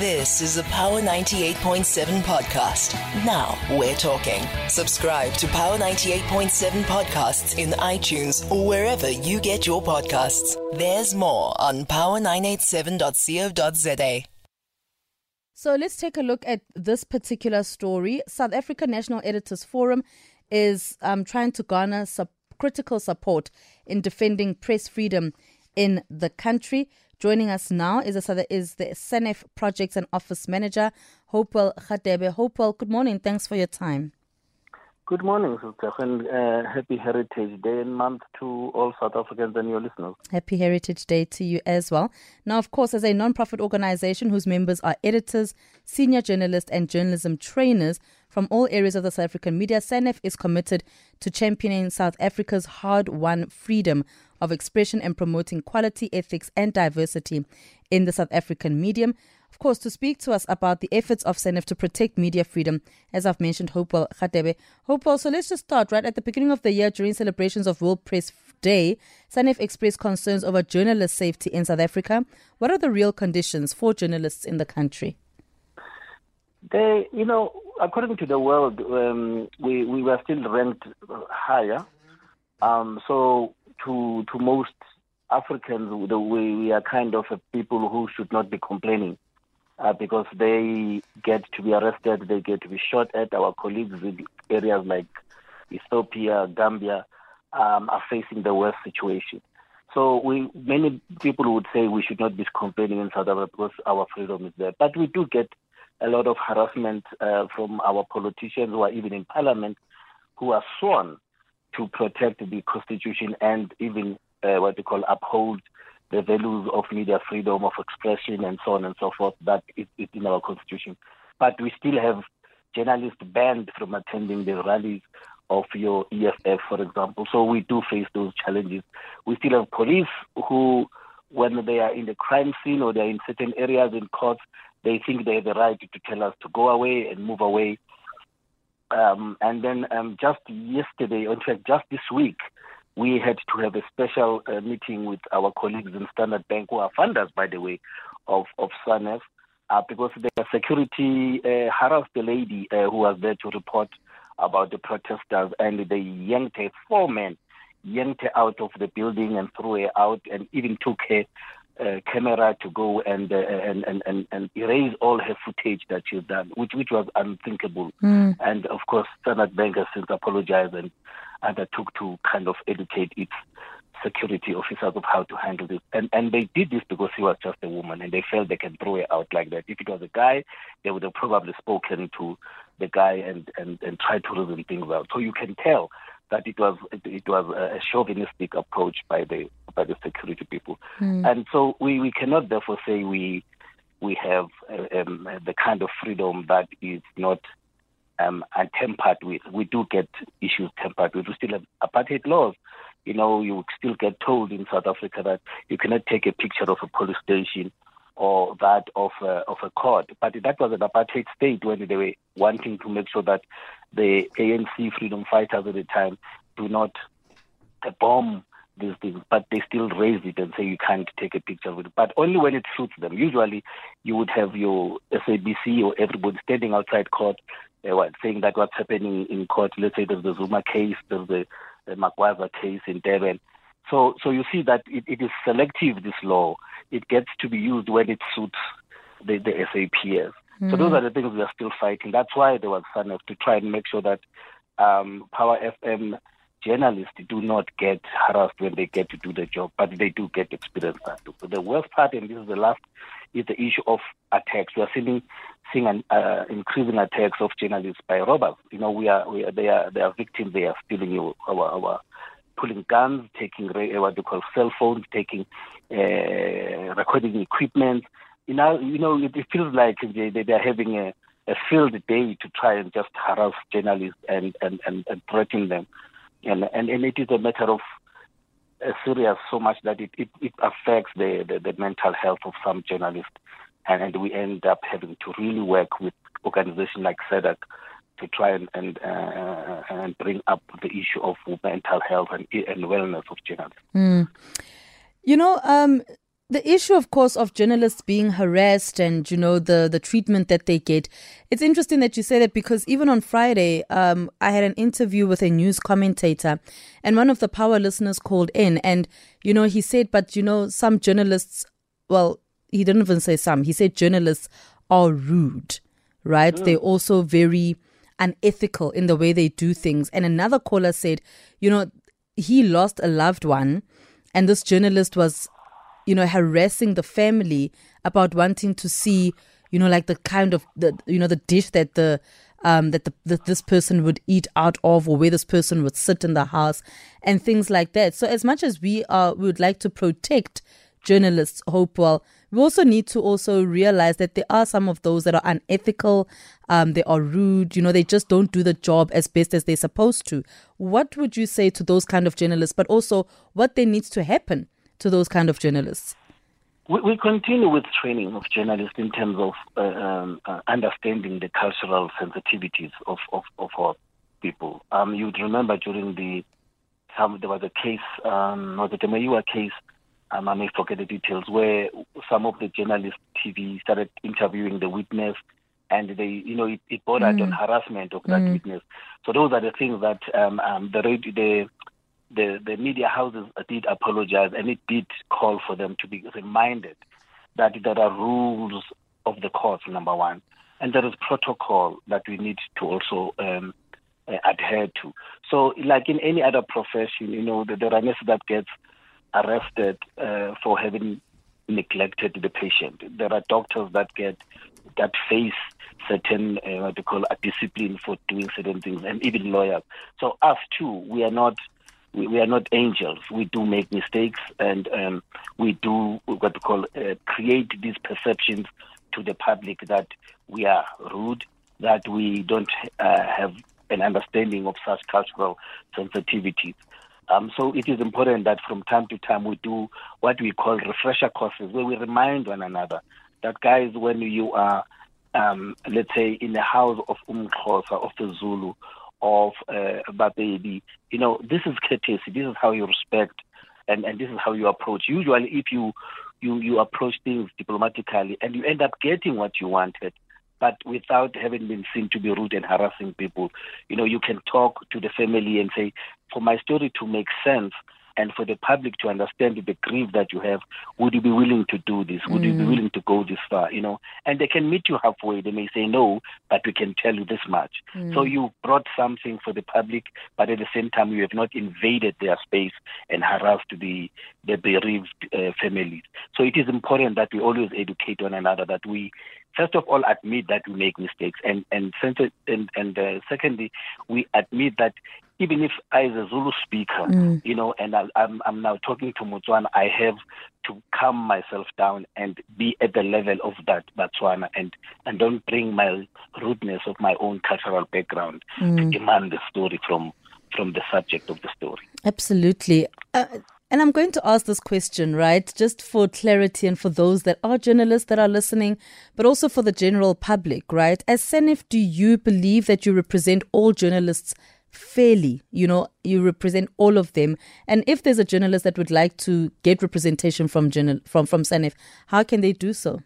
This is a Power 98.7 podcast. Now we're talking. Subscribe to Power 98.7 podcasts in iTunes or wherever you get your podcasts. There's more on power987.co.za. So let's take a look at this particular story. South Africa National Editors Forum is um, trying to garner sub- critical support in defending press freedom in the country. Joining us now is, a, is the SANEF Projects and Office Manager, Hopewell Radebe. Hopewell, good morning. Thanks for your time. Good morning, Sister, and uh, happy Heritage Day and month to all South Africans and your listeners. Happy Heritage Day to you as well. Now, of course, as a non-profit organization whose members are editors, senior journalists, and journalism trainers from all areas of the South African media, SANEF is committed to championing South Africa's hard-won freedom of expression and promoting quality, ethics, and diversity in the South African medium. Of course, to speak to us about the efforts of SANEF to protect media freedom, as I've mentioned, Hopewell Radebe. Hopewell, so let's just start right at the beginning of the year during celebrations of World Press Day. SANEF expressed concerns over journalist safety in South Africa. What are the real conditions for journalists in the country? They, you know, according to the world, um, we we were still ranked higher. Um, so to to most Africans, the, we are kind of people who should not be complaining uh, because they get to be arrested, they get to be shot at. Our colleagues in areas like Ethiopia, Gambia, um, are facing the worst situation. So we many people would say we should not be complaining in South Africa because our freedom is there, but we do get a lot of harassment uh, from our politicians who are even in parliament who are sworn to protect the constitution and even uh, what they call uphold the values of media freedom of expression and so on and so forth that is, is in our constitution. But we still have journalists banned from attending the rallies of your EFF, for example. So we do face those challenges. We still have police who, when they are in the crime scene or they're in certain areas in courts, they think they have the right to tell us to go away and move away. Um, and then um, just yesterday, in fact, just this week, we had to have a special uh, meeting with our colleagues in Standard Bank, who are funders, by the way, of, of SANEF, uh, because the security uh, harassed the lady uh, who was there to report about the protesters, and they yanked her, four men, yanked her out of the building and threw her out, and even took her uh, camera to go and, uh, and, and and and erase all her footage that she's done, which which was unthinkable. Mm. And of course, Standard Bank has since apologized and undertook to kind of educate its security officers of how to handle this. And and they did this because she was just a woman, and they felt they can throw her out like that. If it was a guy, they would have probably spoken to the guy and and and tried to reason things out. So you can tell that it was it, it was a chauvinistic approach by the by the security people, mm. and so we, we cannot therefore say we we have uh, um, the kind of freedom that is not um, untempered with. We do get issues tempered with. We still have apartheid laws. You know, you still get told in South Africa that you cannot take a picture of a police station or that of a, of a court. But that was an apartheid state when they were wanting to make sure that the ANC freedom fighters at the time do not bomb these things, but they still raise it and say you can't take a picture with it, but only when it suits them. Usually, you would have your SABC or everybody standing outside court uh, saying that what's happening in court. Let's say there's the Zuma case, there's the, the Magwaza case in Durban. So, so you see that it, it is selective. This law it gets to be used when it suits the, the SAPS. Mm-hmm. So those are the things we are still fighting. That's why there was SANEF to try and make sure that um, Power FM journalists do not get harassed when they get to do the job, but they do get experience that. So the worst part, and this is the last, is the issue of attacks. We are seeing seeing an uh, increasing attacks of journalists by robbers. You know, we are, we are they are they are victims. They are stealing our our pulling guns, taking what they call cell phones, taking uh, recording equipment. You know, you know, it, feels like they, they are having a, a field day to try and just harass journalists and, and, and, and threaten them. And, and, and it is a matter of uh, serious so much that it, it, it affects the, the, the, mental health of some journalists. And, and we end up having to really work with organizations like SADAG to try and and, uh, and bring up the issue of mental health and, and wellness of journalists. Mm. You know, um, the issue, of course, of journalists being harassed and you know the the treatment that they get. It's interesting that you say that because even on Friday, um, I had an interview with a news commentator, and one of the power listeners called in, and you know he said, but you know some journalists, well, he didn't even say some. He said journalists are rude, right? Mm. They're also very unethical in the way they do things. And another caller said, you know, he lost a loved one, and this journalist was you know, harassing the family about wanting to see, you know, like the kind of the you know the dish that the um, that the, that this person would eat out of, or where this person would sit in the house, and things like that. So, as much as we are, we would like to protect journalists, Hopewell, we also need to also realize that there are some of those that are unethical, um, they are rude, you know, they just don't do the job as best as they're supposed to. What would you say to those kind of journalists, but also what they needs to happen to those kind of journalists? We, we continue with training of journalists in terms of uh, um, uh, understanding the cultural sensitivities of, of, of our people. Um, you'd remember during the some there was a case, um, was it a Meyiwa case? Um, I may forget the details where some of the journalists TV started interviewing the witness, and they, you know, it, it bordered mm. on harassment of that mm. witness. So those are the things that um, um, the the the, the media houses did apologize and it did call for them to be reminded that there are rules of the courts, number one, and there is protocol that we need to also um, uh, adhere to. So, like in any other profession, you know, the, there are nurses that gets arrested uh, for having neglected the patient. There are doctors that get that face certain uh, what they call a discipline for doing certain things, and even lawyers. So us too, we are not we, we, are not angels. We do make mistakes, and um, we do what we call uh, create these perceptions to the public that we are rude, that we don't uh, have an understanding of such cultural sensitivities. Um, so it is important that from time to time we do what we call refresher courses, where we remind one another that guys, when you are, um, let's say, in the house of Umxhosa, of the Zulu, of uh, Baby. You know, this is courtesy. This is how you respect, and, and this is how you approach. Usually, if you you you approach things diplomatically, and you end up getting what you wanted, but without having been seen to be rude and harassing people, you know, you can talk to the family and say, for my story to make sense, and for the public to understand the grief that you have, would you be willing to do this? Would mm. you be mm. willing to go this far? You know, and they can meet you halfway. They may say no, but we can tell you this much. Mm. So you brought something for the public, but at the same time, you have not invaded their space and harassed the the bereaved uh, families. So it is important that we always educate one another. That we first of all admit that we make mistakes, and and and, and uh, secondly, we admit that even if I, as a Zulu speaker, mm. you know, and I, I'm I'm now talking to Motswana, I have to calm myself down and be at the level of that Botswana, and and don't bring my rudeness of my own cultural background mm. to demand the story from from the subject of the story. Absolutely. Uh, and I'm going to ask this question, right, just for clarity and for those that are journalists that are listening, but also for the general public, right? As SANEF, do you believe that you represent all journalists fairly. You know, you represent all of them. And if there's a journalist that would like to get representation from journal from from SANEF, how can they do so?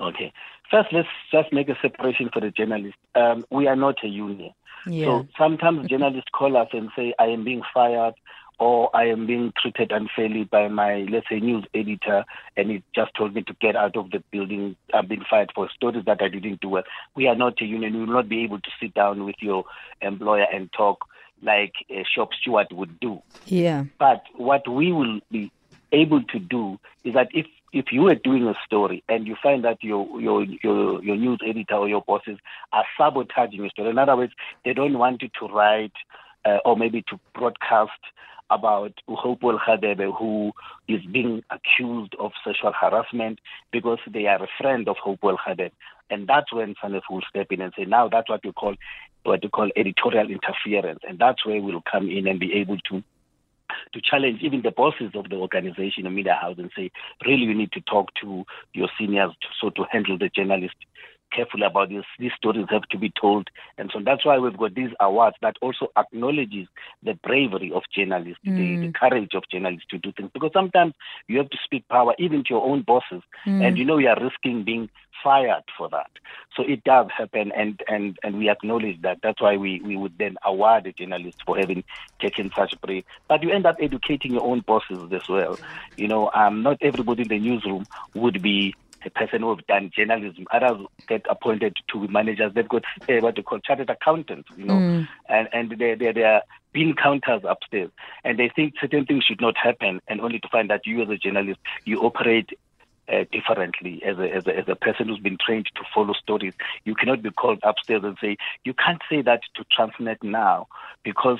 Okay. First, let's just make a separation for the journalist. Um, we are not a union. Yeah. So sometimes journalists call us and say, I am being fired or I am being treated unfairly by my, let's say, news editor, and he just told me to get out of the building. I've been fired for stories that I didn't do well. We are not a union. We will not be able to sit down with your employer and talk like a shop steward would do. Yeah. But what we will be able to do is that if if you are doing a story and you find that your your your, your news editor or your bosses are sabotaging your story, in other words, they don't want you to write uh, or maybe to broadcast about Hopewell Radebe, who is being accused of sexual harassment because they are a friend of Hopewell Radebe. And that's when SANEF will step in and say, now that's what we call what we call editorial interference. And that's where we'll come in and be able to to challenge even the bosses of the organization, the media house, and say, really, you need to talk to your seniors to, so to handle the journalist careful about this. These stories have to be told, and so that's why we've got these awards that also acknowledges the bravery of journalists, mm. the, the, courage of journalists to do things. Because sometimes you have to speak power even to your own bosses, mm. and you know you are risking being fired for that. So it does happen, and and and we acknowledge that. That's why we we would then award a journalist for having taken such brave. But you end up educating your own bosses as well. You know, um, not everybody in the newsroom would be a person who have done journalism. Others get appointed to managers. They've got uh, what they call chartered accountants, you know, mm. and and they they they are bean counters upstairs, and they think certain things should not happen, and only to find that you as a journalist you operate uh, differently as a, as a, as a person who's been trained to follow stories. You cannot be called upstairs and say you can't say that to Transnet now because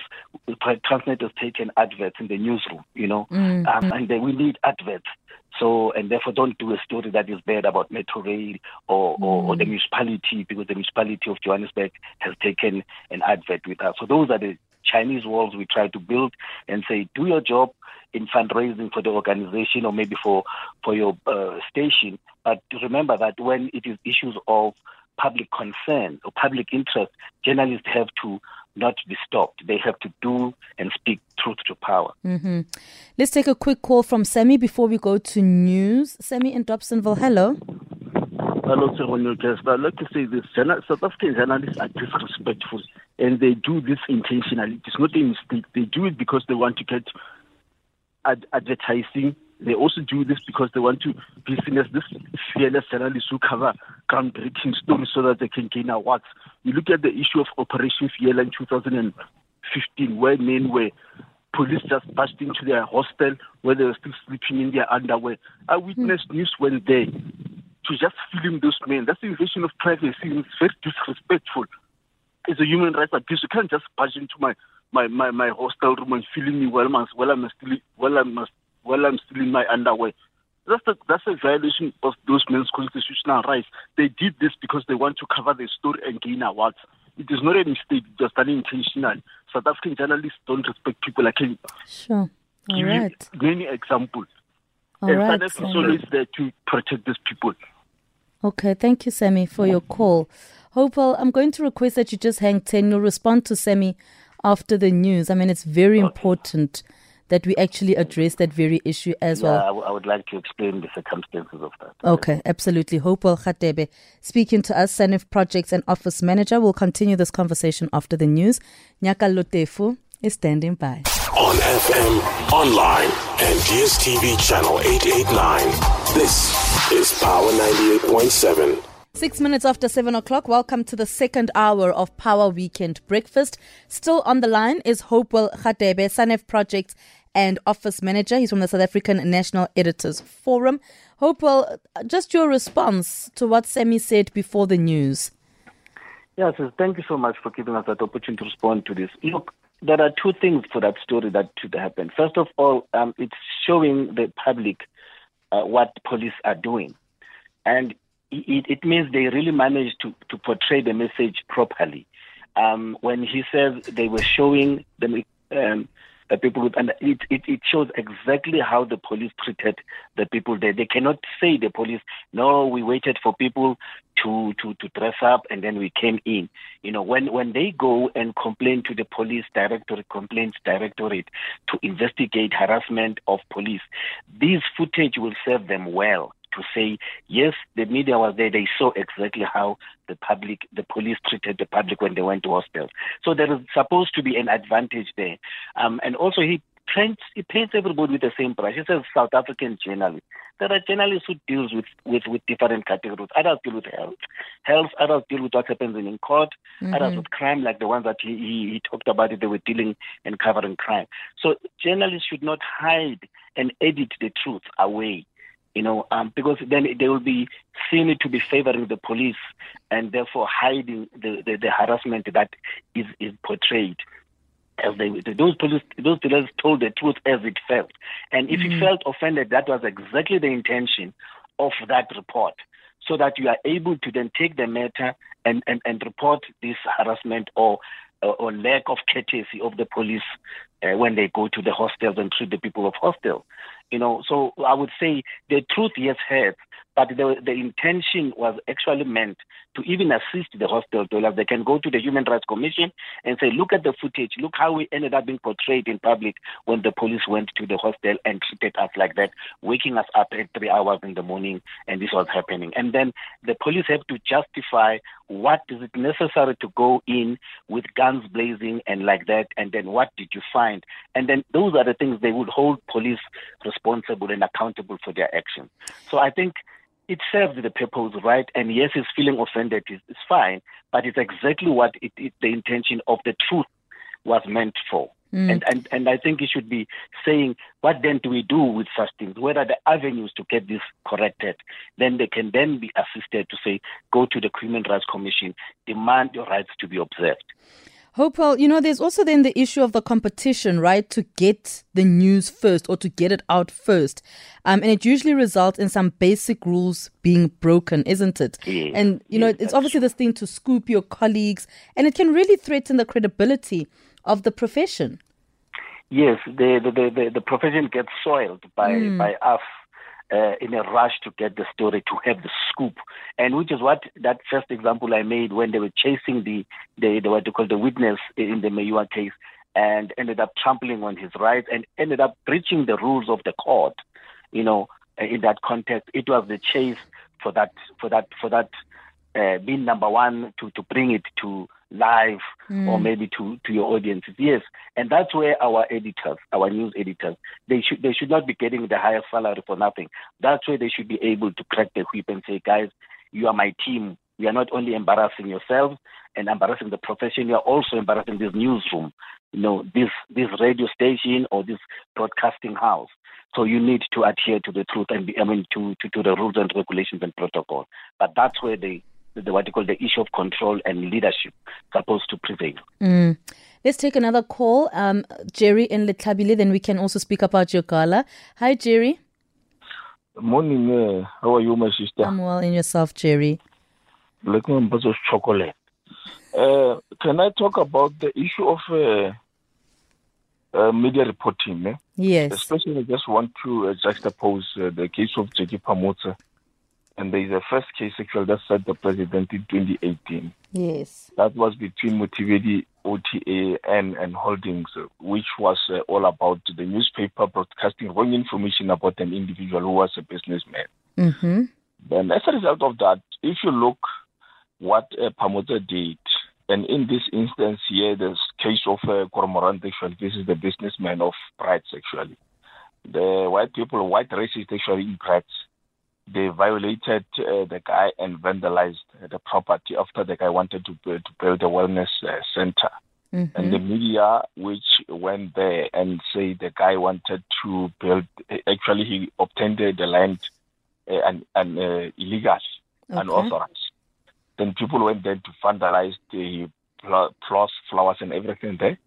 Transnet has taken adverts in the newsroom, you know, mm-hmm. um, and we need adverts. So, and therefore don't do a story that is bad about Metro Rail or, mm. or, or, the mm. municipality because the municipality of Johannesburg has taken an advert with us. So those are the Chinese walls we try to build and say, do your job in fundraising for the organization or maybe for, for your uh, station. But remember that when it is issues of public concern or public interest, journalists have to not be stopped. They have to do and speak truth to power. Mm-hmm. Let's take a quick call from Sammy before we go to news. Sammy in Dobsonville, hello. Hello, sir, on your guest. I'd like to say this South African journalists are disrespectful and they do this intentionally. It's not a mistake. They do it because they want to get ad- advertising. They also do this because they want to be seen as this fearless journalists who cover groundbreaking stories so that they can gain awards. You look at the issue of Operation Fiela in 2015, where men were police just burst into their hostel where they were still sleeping in their underwear. I witnessed mm. news went there to just film those men. That's the invasion of privacy. It's very disrespectful. It's a human rights abuse. You can't just barge into my my, my, my hostel room and filming me while I'm while I'm still while I'm while I'm still in my underwear. That's a, that's a violation of those men's constitutional rights. They did this because they want to cover their story and gain awards. It is not a mistake, just unintentional. South African journalists don't respect people. I can sure. All give right. you many examples. All and right, is always there to protect these people. Okay, thank you, Sammy, for your call. Hopewell, I'm going to request that you just hang 10. You'll respond to Sammy after the news. I mean, it's very okay. important that we actually address that very issue as yeah, well. I, w- I would like to explain the circumstances of that. Okay, absolutely. Hopewell Radebe speaking to us, SANEF Projects and Office Manager. We'll continue this conversation after the news. Nyaka Lotefu is standing by. On FM, online, and DSTV channel 889. This is Power 98.7. Six minutes after seven o'clock, welcome to the second hour of Power Weekend Breakfast. Still on the line is Hopewell Radebe, SANEF Projects and Office Manager. He's from the South African National Editors Forum. Hopewell, just your response to what Sammy said before the news. Yes, thank you so much for giving us that opportunity to respond to this. Look, there are two things for that story that should happen. First of all, um, it's showing the public uh, what police are doing. And it, it means they really managed to, to portray the message properly. Um, when he says they were showing the, um, the people with, and it, it, it shows exactly how the police treated the people there. They cannot say the police, no, we waited for people to, to, to dress up and then we came in. You know, when, when they go and complain to the police directorate, complaints directorate to investigate harassment of police, these footage will serve them well to say, yes, the media was there. They saw exactly how the public, the police treated the public when they went to hostels. So there is supposed to be an advantage there. Um, and also he paints, he paints everybody with the same brush. He says South African journalists. There are journalists who deals with, with, with different categories. Others deal with health. Health, others deal with what happens in court. Mm-hmm. Others with crime, like the ones that he, he, he talked about, it, they were dealing and covering crime. So journalists should not hide and edit the truth away you know, um, because then they will be seen to be favoring the police and therefore hiding the, the, the harassment that is, is portrayed. As they, those police, those police told the truth as it felt, and if mm-hmm. you felt offended, that was exactly the intention of that report, so that you are able to then take the matter and, and, and report this harassment or or lack of courtesy of the police uh, when they go to the hostels and treat the people of hostels. You know, so I would say the truth, yes, hurts, but the, the intention was actually meant to even assist the hostel dwellers. They can go to the Human Rights Commission and say, look at the footage, look how we ended up being portrayed in public when the police went to the hostel and treated us like that, waking us up at three hours in the morning, and this was happening. And then the police have to justify what is it necessary to go in with guns blazing and like that, and then what did you find? And then those are the things they would hold police responsible and accountable for their actions. So I think it serves the purpose, right? And yes, he's feeling offended is, is fine, but it's exactly what it, it, the intention of the truth was meant for. Mm. And, and and I think he should be saying, what then do we do with such things? Where are the avenues to get this corrected? Then they can then be assisted to say, go to the Human Rights Commission, demand your rights to be observed. Hopewell, you know, there's also then the issue of the competition, right, to get the news first or to get it out first. Um, and it usually results in some basic rules being broken, isn't it? Yes, and, you know, yes, it's obviously this thing to scoop your colleagues, and it can really threaten the credibility of the profession. Yes, the, the, the, the profession gets soiled by, mm. by us uh, in a rush to get the story, to have the scoop, and which is what that first example I made when they were chasing the the, the what you call the witness in the Meyiwa case, and ended up trampling on his rights and ended up breaching the rules of the court. You know, in that context, it was the chase for that for that for that uh, being number one to to bring it to live mm. or maybe to, to your audiences. Yes, and that's where our editors, our news editors, they should they should not be getting the highest salary for nothing. That's where they should be able to crack the whip and say, guys, you are my team. You are not only embarrassing yourselves and embarrassing the profession, you are also embarrassing this newsroom, you know, this this radio station or this broadcasting house. So you need to adhere to the truth and be, I mean to, to, to the rules and regulations and protocol. But that's where they the, what you call the issue of control and leadership supposed to prevail. Mm. Let's take another call. Um, Jerry and Letlhabile, then we can also speak about your gala. Hi, Jerry. Morning. Uh, how are you, my sister? I'm well. in yourself, Jerry? Like my bunch of chocolate. Uh, can I talk about the issue of uh, uh, media reporting? Eh? Yes. Especially, I just want to uh, juxtapose uh, the case of Jackie Phamotse and there is a first case actually that set the president in 2018. Yes. That was between Motivedi, OTA, and, and Holdings, which was uh, all about the newspaper broadcasting wrong information about an individual who was a businessman. Mm-hmm. Then, as a result of that, if you look what uh, Phamotse did, and in this instance here, the case of uh, Cormorant, actually, this is the businessman of Pride actually. The white people, white racists actually in Brights, they violated uh, the guy and vandalized the property after the guy wanted to build, to build a wellness uh, center. Mm-hmm. And the media, which went there and say the guy wanted to build, actually he obtained the land uh, and, and uh, illegal, okay. unauthorized. Then people went there to vandalize the plots, flowers, and everything there,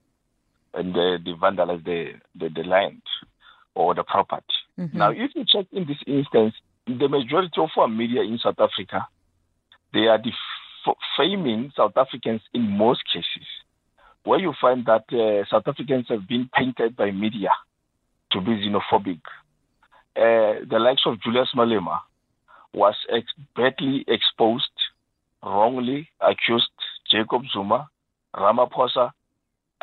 and uh, they vandalized the, the, the land or the property. Mm-hmm. Now, if you check in this instance, the majority of our media in South Africa, they are defaming South Africans in most cases, where you find that uh, South Africans have been painted by media to be xenophobic. Uh, the likes of Julius Malema was ex- badly exposed, wrongly accused Jacob Zuma, Ramaphosa,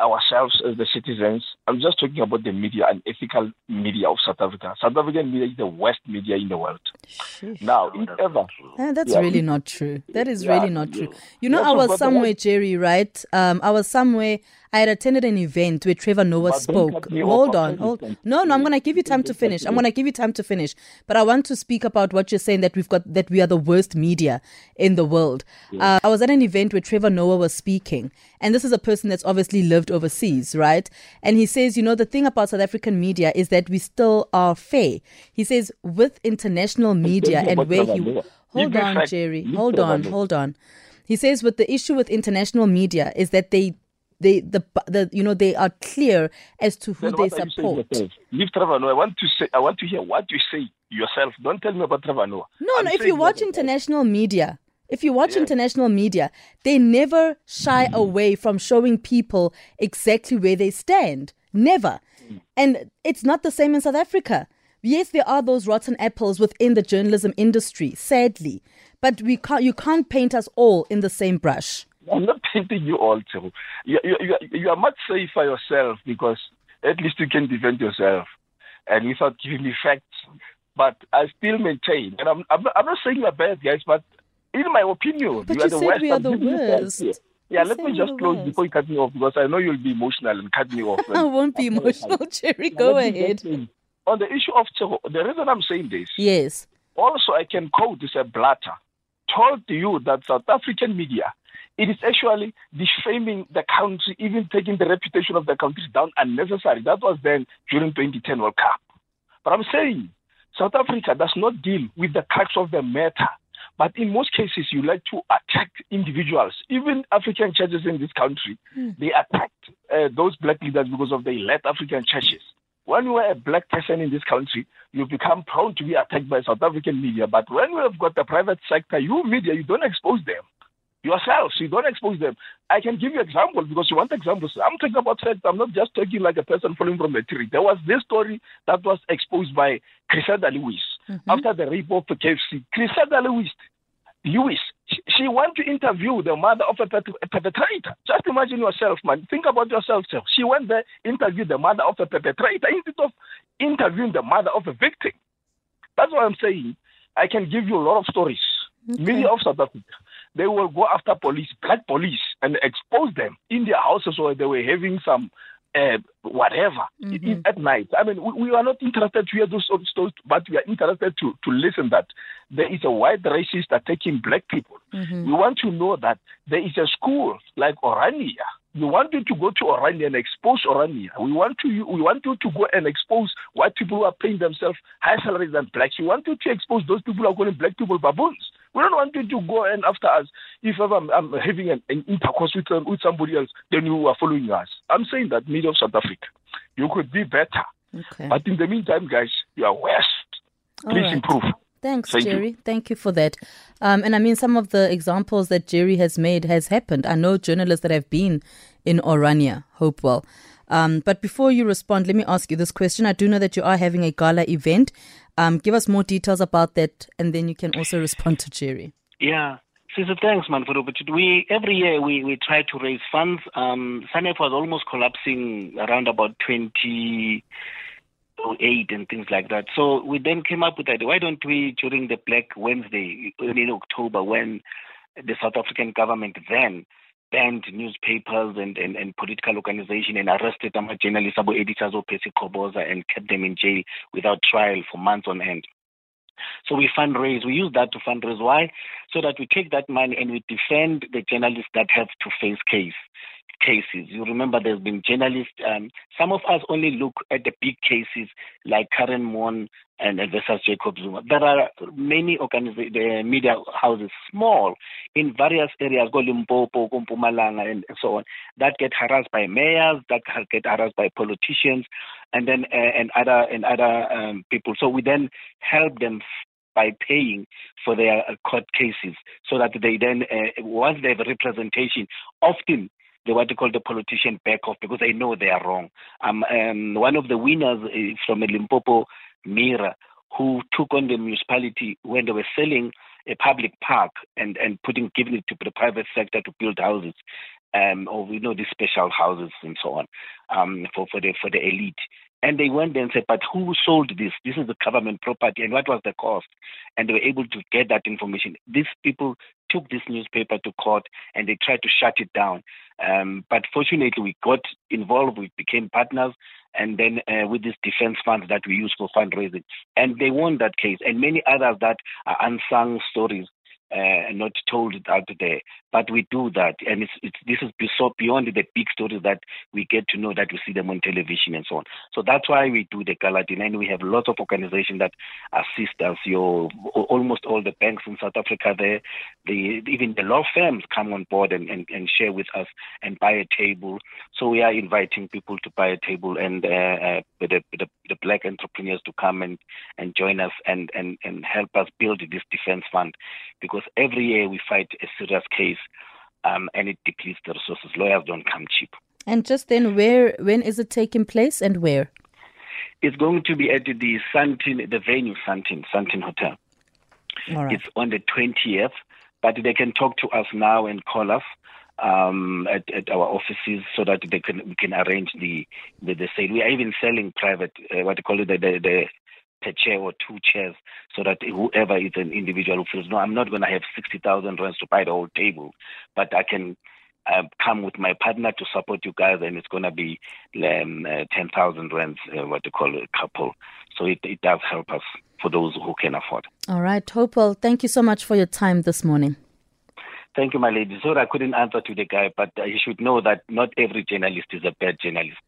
ourselves as the citizens. I'm just talking about the media and ethical media of South Africa. South African media is the worst media in the world. Sheesh. Now, if ever. Uh, that's yeah, really not true. That is yeah, really not true. You know, I was somewhere, Jerry, right? Um, I was somewhere I had attended an event where Trevor Noah spoke. Hold on, hold. No, no, I'm going to give you time to finish. I'm going to give you time to finish. But I want to speak about what you're saying that we've got that we are the worst media in the world. Uh, I was at an event where Trevor Noah was speaking, and this is a person that's obviously lived overseas, right? And he says, you know, the thing about South African media is that we still are fair. He says with international media and where he hold on, Jerry, hold on, hold on. He says with the issue with international media is that they they the the you know they are clear as to who they support. Leave Trevor Noah. I want to say I want to hear what you say yourself. Don't tell me about Trevor Noah. No, I'm no. If you watch international media, if you watch yeah. international media, they never shy mm. away from showing people exactly where they stand. Never. Mm. And it's not the same in South Africa yes, there are those rotten apples within the journalism industry, sadly, but we can't, you can't paint us all in the same brush. I'm not painting you all, too. You, you, you, you are much safer yourself because at least you can defend yourself and without giving me facts. But I still maintain, and I'm, I'm, not, I'm not saying you're bad, guys, but in my opinion, but you, are the worst. We are the worst. Yeah, let me just close before you cut me off because I know you'll be emotional and cut me off. I won't be emotional, Jerry. Go ahead. On the issue of the reason I'm saying this. Yes. Also, I can quote this a blatter told you that South African media it is actually defaming the country, even taking the reputation of the country down unnecessary. That was then during 2010 World Cup. But I'm saying South Africa does not deal with the crux of the matter. But in most cases, you like to attack individuals. Even African churches in this country, mm. they attacked uh, those black leaders because of the led African churches. When you are a black person in this country, you become prone to be attacked by South African media. But when you have got the private sector, you media, you don't expose them yourselves. You don't expose them. I can give you examples because you want examples. I'm talking about facts. I'm not just talking like a person falling from a tree. There was this story that was exposed by Cressida Lewis mm-hmm. after the rape of KFC. Cressida Lewis, Lewis, she, went to interview the mother of a, perpetrator. Just imagine yourself, man. Think about yourself. Sir. She went there, interviewed the mother of a perpetrator instead of interviewing the mother of a victim. That's what I'm saying. I can give you a lot of stories. Okay. Media of South Africa they will go after police, black police, and expose them in their houses where they were having some uh, whatever mm-hmm. at night. I mean, we, we, are not interested to hear those stories, but we are interested to, to listen that there is a white racist attacking black people. Mm-hmm. We want to know that there is a school like Orania we want you to go to Orania and expose Orania. We want to we want you to go and expose white people who are paying themselves high salaries than blacks. We want you to expose those people who are calling black people baboons. We don't want you to go and after us. If ever I'm, I'm having an, an, intercourse with, with somebody else, then you are following us. I'm saying that media of South Africa, you could be better. Okay. But in the meantime, guys, you are worse. Please right. improve. Thanks, Thank Jerry. You. Thank you for that. Um, and I mean, some of the examples that Jerry has made has happened. I know journalists that have been in Orania, Hopewell. Um, but before you respond, let me ask you this question. I do know that you are having a gala event. Um, give us more details about that, and then you can also respond to Jerry. Yeah. Caesar, thanks, man, for the opportunity. We every year we, we try to raise funds. Um, SANEF was almost collapsing around about twenty aid and things like that. So we then came up with that. Why don't we, during the Black Wednesday in October, when the South African government then banned newspapers and, and, and political organization and arrested some journalists, abo editors of Percy Qoboza and kept them in jail without trial for months on end. So we fundraise, we use that to fundraise. Why? So that we take that money and we defend the journalists that have to face case cases. You remember there's been journalists, um, some of us only look at the big cases like Karyn Maughan and versus Jacob Zuma. There are many organizations, the media houses, small, in various areas, go Limpopo, Mpumalanga, and so on, that get harassed by mayors, that get harassed by politicians, and then uh, and other and other um, people. So we then help them by paying for their uh, court cases so that they then, uh, once they have a representation, often they what they call the politician back off because they know they are wrong. Um, um, one of the winners is from Limpopo, Mira, who took on the municipality when they were selling a public park and, and putting giving it to the private sector to build houses. Um, or we know these special houses and so on um, for, for the for the elite. And they went there and said, but who sold this? This is the government property. And what was the cost? And they were able to get that information. These people took this newspaper to court and they tried to shut it down. Um, but fortunately, we got involved. We became partners. And then uh, with this defense funds that we use for fundraising. And they won that case. And many others that are unsung stories uh, not told out there. But we do that, and it's, it's this is so beyond the big stories that we get to know that we see them on television and so on. So that's why we do the gala dinner, and we have lots of organizations that assist us. Your almost all the banks in South Africa there, the even the law firms come on board and, and, and share with us and buy a table. So we are inviting people to buy a table and uh, uh, the, the, the black entrepreneurs to come and, and join us and, and, and help us build this defense fund because every year we fight a serious case um, and it depletes the resources. Lawyers don't come cheap. And just then, where, when is it taking place and where? It's going to be at the Sandton, the venue Sandton, Sandton Hotel. It's on the 20th, but they can talk to us now and call us um, at, at our offices so that they can we can arrange the the, the sale. We are even selling private, uh, what they call it, the, the, a chair or two chairs so that whoever is an individual who feels, no, I'm not going to have 60,000 rands to buy the whole table, but I can uh, come with my partner to support you guys, and it's going to be um, uh, 10,000 rands, uh, what they call a couple. So it, it does help us for those who can afford. All right, Hopewell, thank you so much for your time this morning. Thank you, my lady. Sorry, I couldn't answer to the guy, but uh, you should know that not every journalist is a bad journalist.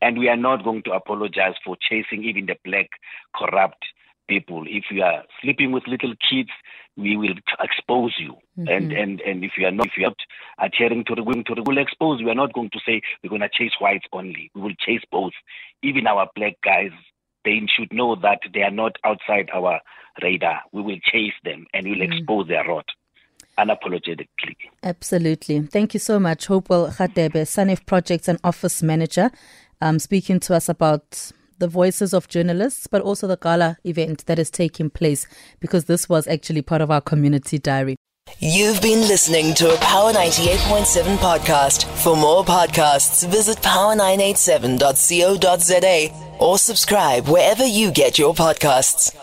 And we are not going to apologize for chasing even the black, corrupt people. If you are sleeping with little kids, we will expose you. Mm-hmm. And, and, and if you are not, if you are adhering to the women, to the, we'll expose you. We are not going to say we're going to chase whites only. We will chase both. Even our black guys, they should know that they are not outside our radar. We will chase them and we'll mm-hmm. expose their rot unapologetically. Absolutely. Thank you so much, Hopewell Radebe, SANEF Projects and Office Manager, um, speaking to us about the voices of journalists, but also the gala event that is taking place, because this was actually part of our community diary. You've been listening to a Power 98.7 podcast. For more podcasts, visit power987.co.za or subscribe wherever you get your podcasts.